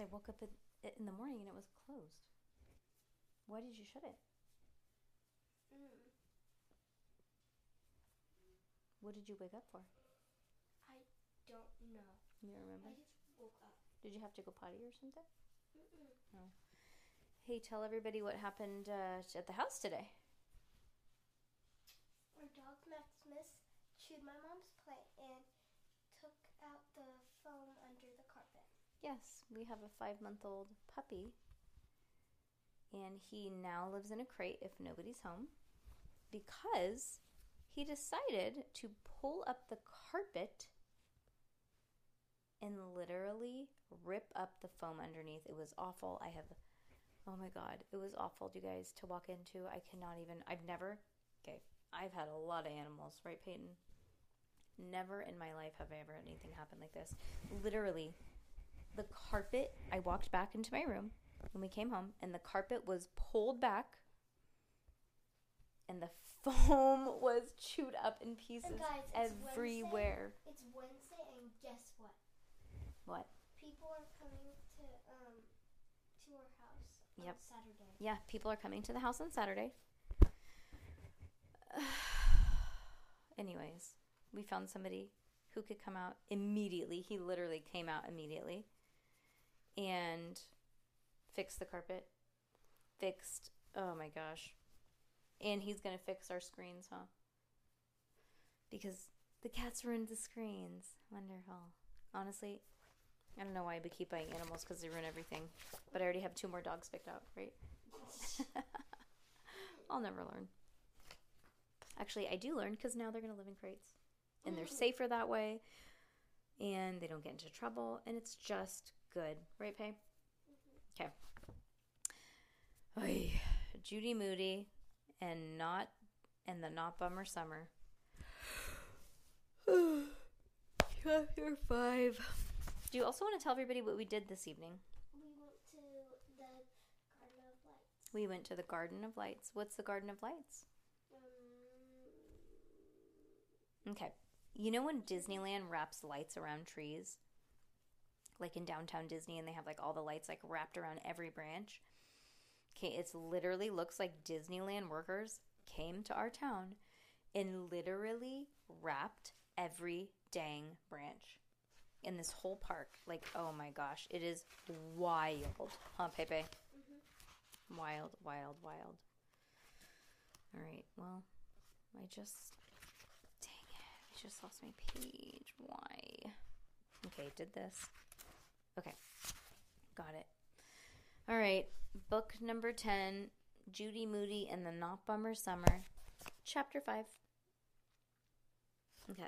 Because I woke up in, in the morning and it was closed. Why did you shut it? What did you wake up for? I don't know. You remember? I just woke up. Did you have to go potty or something? No. Hey, tell everybody what happened uh, at the house today. Our dog Maximus chewed my mom's plate and took out the foam under the carpet. Yes, we have a five month old puppy, and he now lives in a crate if nobody's home because he decided to pull up the carpet and literally rip up the foam underneath. It was awful. I have, oh my God, it was awful, you guys, to walk into. I cannot even, I've never, okay, I've had a lot of animals, right, Peyton? Never in my life have I ever had anything happen like this. Literally, the carpet, I walked back into my room when we came home, and the carpet was pulled back, and the foam was chewed up in pieces guys, it's everywhere. It's Wednesday, and guess what? What? People are coming to um to our house on Yep. Saturday. Yeah, people are coming to the house on Saturday. Anyways, we found somebody who could come out immediately. He literally came out immediately and fixed the carpet. Fixed, oh my gosh. And he's going to fix our screens, huh? Because the cats ruined the screens. Wonderful. Honestly, I don't know why we keep buying animals because they ruin everything. But I already have two more dogs picked out, right? I'll never learn. Actually, I do learn because now they're going to live in crates. And they're mm. safer that way. And they don't get into trouble. And it's just good. Right, Pay? Okay. Oy. Judy Moody and not and the not bummer summer. Chapter five. Do you also want to tell everybody what we did this evening? We went to the Garden of Lights. We went to the Garden of Lights. What's the Garden of Lights? Um, Okay. You know when Disneyland wraps lights around trees? Like in downtown Disney, and they have like all the lights like wrapped around every branch? Okay, it's literally looks like Disneyland workers came to our town and literally wrapped every dang branch in this whole park. Like, oh my gosh, it is wild. Huh, Pepe? Mm-hmm. Wild, wild, wild. All right, well, I just. Dang it, I just lost my page. Why? Okay, did this. Okay, got it. All right, book number 10 Judy Moody and the Not Bummer Summer, chapter 5. Okay.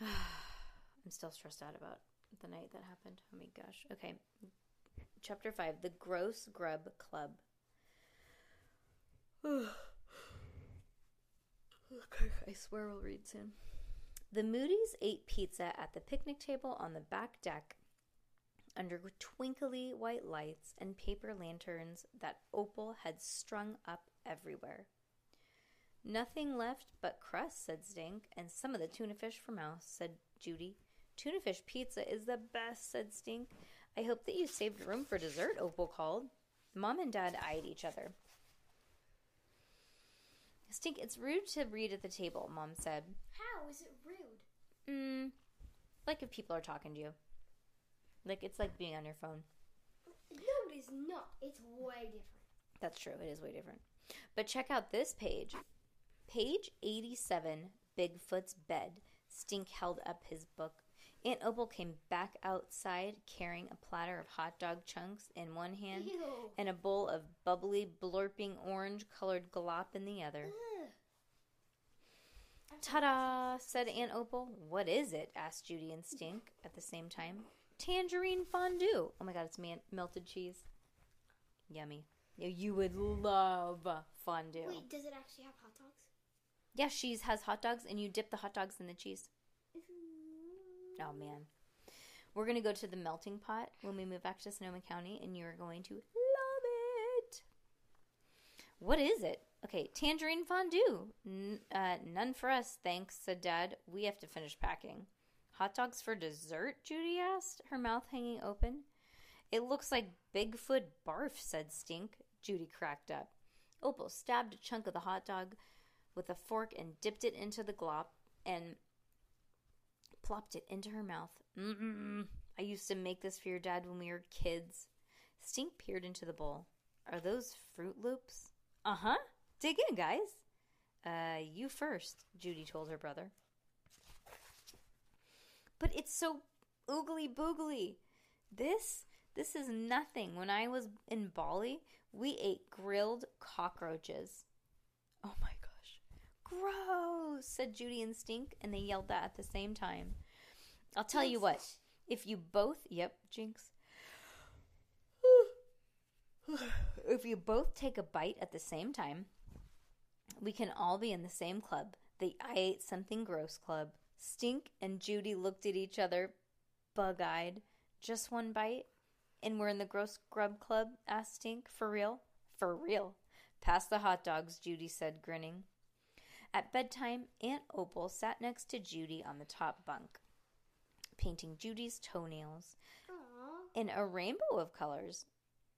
I'm still stressed out about the night that happened. Oh my gosh. Okay. Chapter 5 The Gross Grub Club. okay, I swear we'll read soon. The Moody's ate pizza at the picnic table on the back deck under twinkly white lights and paper lanterns that Opal had strung up everywhere. Nothing left but crust, said Stink, and some of the tuna fish for Mouse, said Judy. Tuna fish pizza is the best, said Stink. I hope that you saved room for dessert, Opal called. Mom and Dad eyed each other. Stink, it's rude to read at the table, Mom said. how is it rude? Mm, like if people are talking to you. Like it's like being on your phone. No, it is not. It's way different. That's true. It is way different. But check out this page. Page 87, Bigfoot's Bed. Stink held up his book. Aunt Opal came back outside carrying a platter of hot dog chunks in one hand Ew. and a bowl of bubbly, blurping orange colored glop in the other. Ugh. Ta da! said Aunt Opal. What is it? asked Judy and Stink at the same time. Tangerine fondue. Oh my god, it's man- melted cheese. Yummy. You would love fondue. Wait, does it actually have hot dogs? Yeah, she's has hot dogs, and you dip the hot dogs in the cheese. Mm-hmm. Oh man. We're gonna go to the melting pot when we move back to Sonoma County, and you're going to love it. What is it? Okay, tangerine fondue. N- uh, none for us, thanks, said Dad. We have to finish packing. Hot dogs for dessert? Judy asked, her mouth hanging open. It looks like Bigfoot barf, said Stink. Judy cracked up. Opal stabbed a chunk of the hot dog with a fork and dipped it into the glop and plopped it into her mouth. Mm-mm. I used to make this for your dad when we were kids. Stink peered into the bowl. Are those Froot Loops? Uh huh. Dig in, guys. Uh, you first, Judy told her brother. But it's so oogly boogly. This, this is nothing. When I was in Bali, we ate grilled cockroaches. Oh my gosh. Gross, said Judy and Stink, and they yelled that at the same time. I'll tell you what, if you both, yep, Jinx. if you both take a bite at the same time, we can all be in the same club, the I ate something gross club. Stink and Judy looked at each other, bug eyed. Just one bite? And we're in the gross grub club? asked Stink. For real? For real. Pass the hot dogs, Judy said, grinning. At bedtime, Aunt Opal sat next to Judy on the top bunk, painting Judy's toenails Aww. in a rainbow of colors.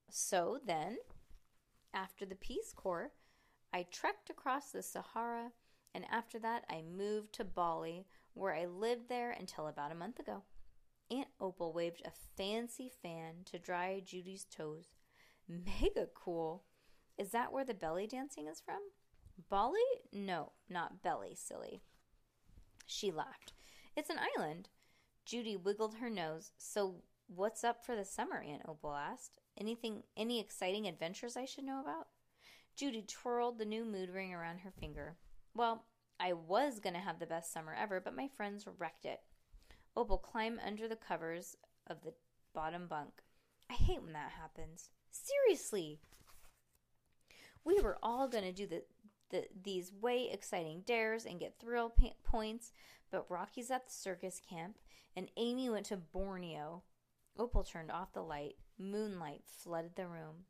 So then, after the Peace Corps, I trekked across the Sahara, and after that, I moved to Bali, where I lived there until about a month ago. Aunt Opal waved a fancy fan to dry Judy's toes. Mega cool. Is that where the belly dancing is from? Bali? No, not belly, silly. She laughed. It's an island. Judy wiggled her nose. So, what's up for the summer? Aunt Opal asked. Anything, any exciting adventures I should know about? Judy twirled the new mood ring around her finger. Well, I was going to have the best summer ever, but my friends wrecked it. Opal climbed under the covers of the bottom bunk. I hate when that happens. Seriously. We were all going to do the, the these way exciting dares and get thrill pa- points, but Rocky's at the circus camp and Amy went to Borneo. Opal turned off the light. Moonlight flooded the room.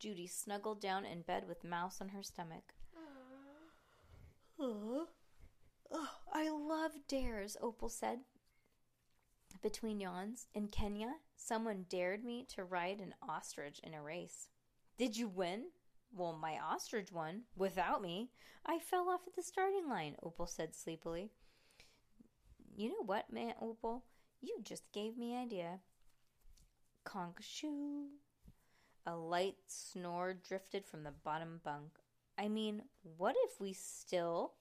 Judy snuggled down in bed with Mouse on her stomach. Oh, I love dares, Opal said. Between yawns, in Kenya, someone dared me to ride an ostrich in a race. Did you win? Well, my ostrich won without me. I fell off at the starting line, Opal said sleepily. You know what, man, Opal? You just gave me an idea. Conk shoo. A light snore drifted from the bottom bunk. I mean, what if we still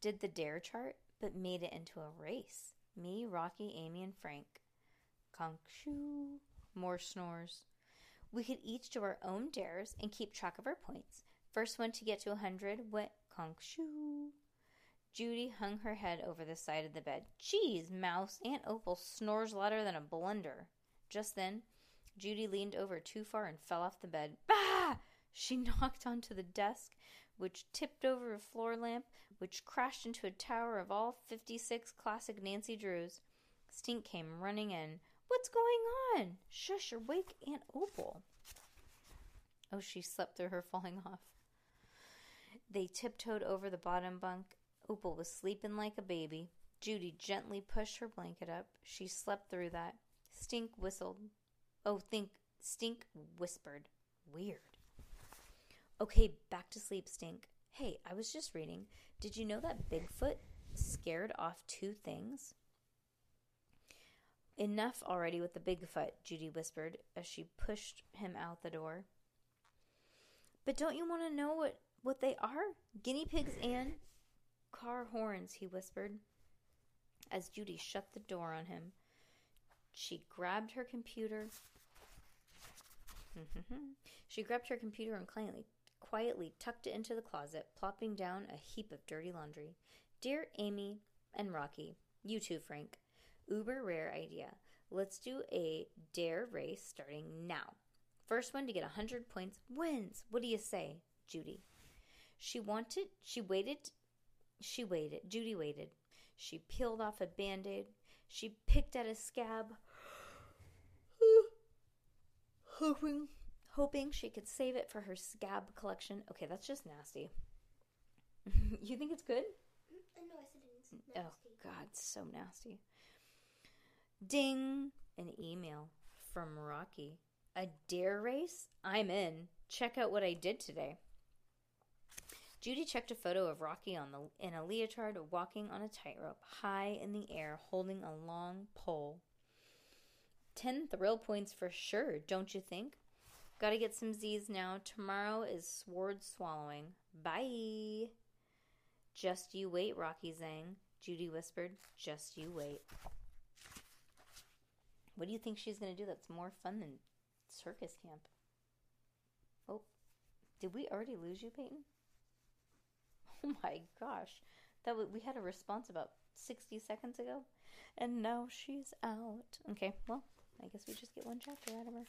did the dare chart but made it into a race? Me, Rocky, Amy, and Frank. Conk shoo. More snores. We could each do our own dares and keep track of our points. First one to get to a 100 went conk shoo. Judy hung her head over the side of the bed. Geez, Mouse, Aunt Opal snores louder than a blender. Just then, Judy leaned over too far and fell off the bed. Bah! She knocked onto the desk, which tipped over a floor lamp, which crashed into a tower of all 56 classic Nancy Drews. Stink came running in. What's going on? Shush, or wake Aunt Opal. Oh, she slept through her falling off. They tiptoed over the bottom bunk. Opal was sleeping like a baby. Judy gently pushed her blanket up. She slept through that. Stink whistled. Oh, think Stink whispered. Weird. Okay, back to sleep, Stink. Hey, I was just reading. Did you know that Bigfoot scared off two things? Enough already with the Bigfoot, Judy whispered as she pushed him out the door. But don't you want to know what, what they are? Guinea pigs and car horns, he whispered. As Judy shut the door on him, she grabbed her computer. she grabbed her computer and quietly, quietly tucked it into the closet, plopping down a heap of dirty laundry. Dear Amy and Rocky, you too, Frank. Uber rare idea. Let's do a dare race starting now. First one to get 100 points wins. What do you say, Judy? She wanted, she waited, she waited. Judy waited. She peeled off a band aid. She picked at a scab, hoping, hoping she could save it for her scab collection. Okay, that's just nasty. you think it's good? No, I said oh, it's nasty. Oh, God, so nasty. Ding! An email from Rocky. A dare race? I'm in. Check out what I did today. Judy checked a photo of Rocky on the in a leotard walking on a tightrope, high in the air, holding a long pole. Ten thrill points for sure, don't you think? Gotta get some Z's now. Tomorrow is sword swallowing. Bye. Just you wait, Rocky Zang. Judy whispered. Just you wait. What do you think she's to do that's more fun than circus camp? Oh, did we already lose you, Peyton? Oh my gosh. That w- we had a response about 60 seconds ago and now she's out. Okay, well, I guess we just get one chapter out of her.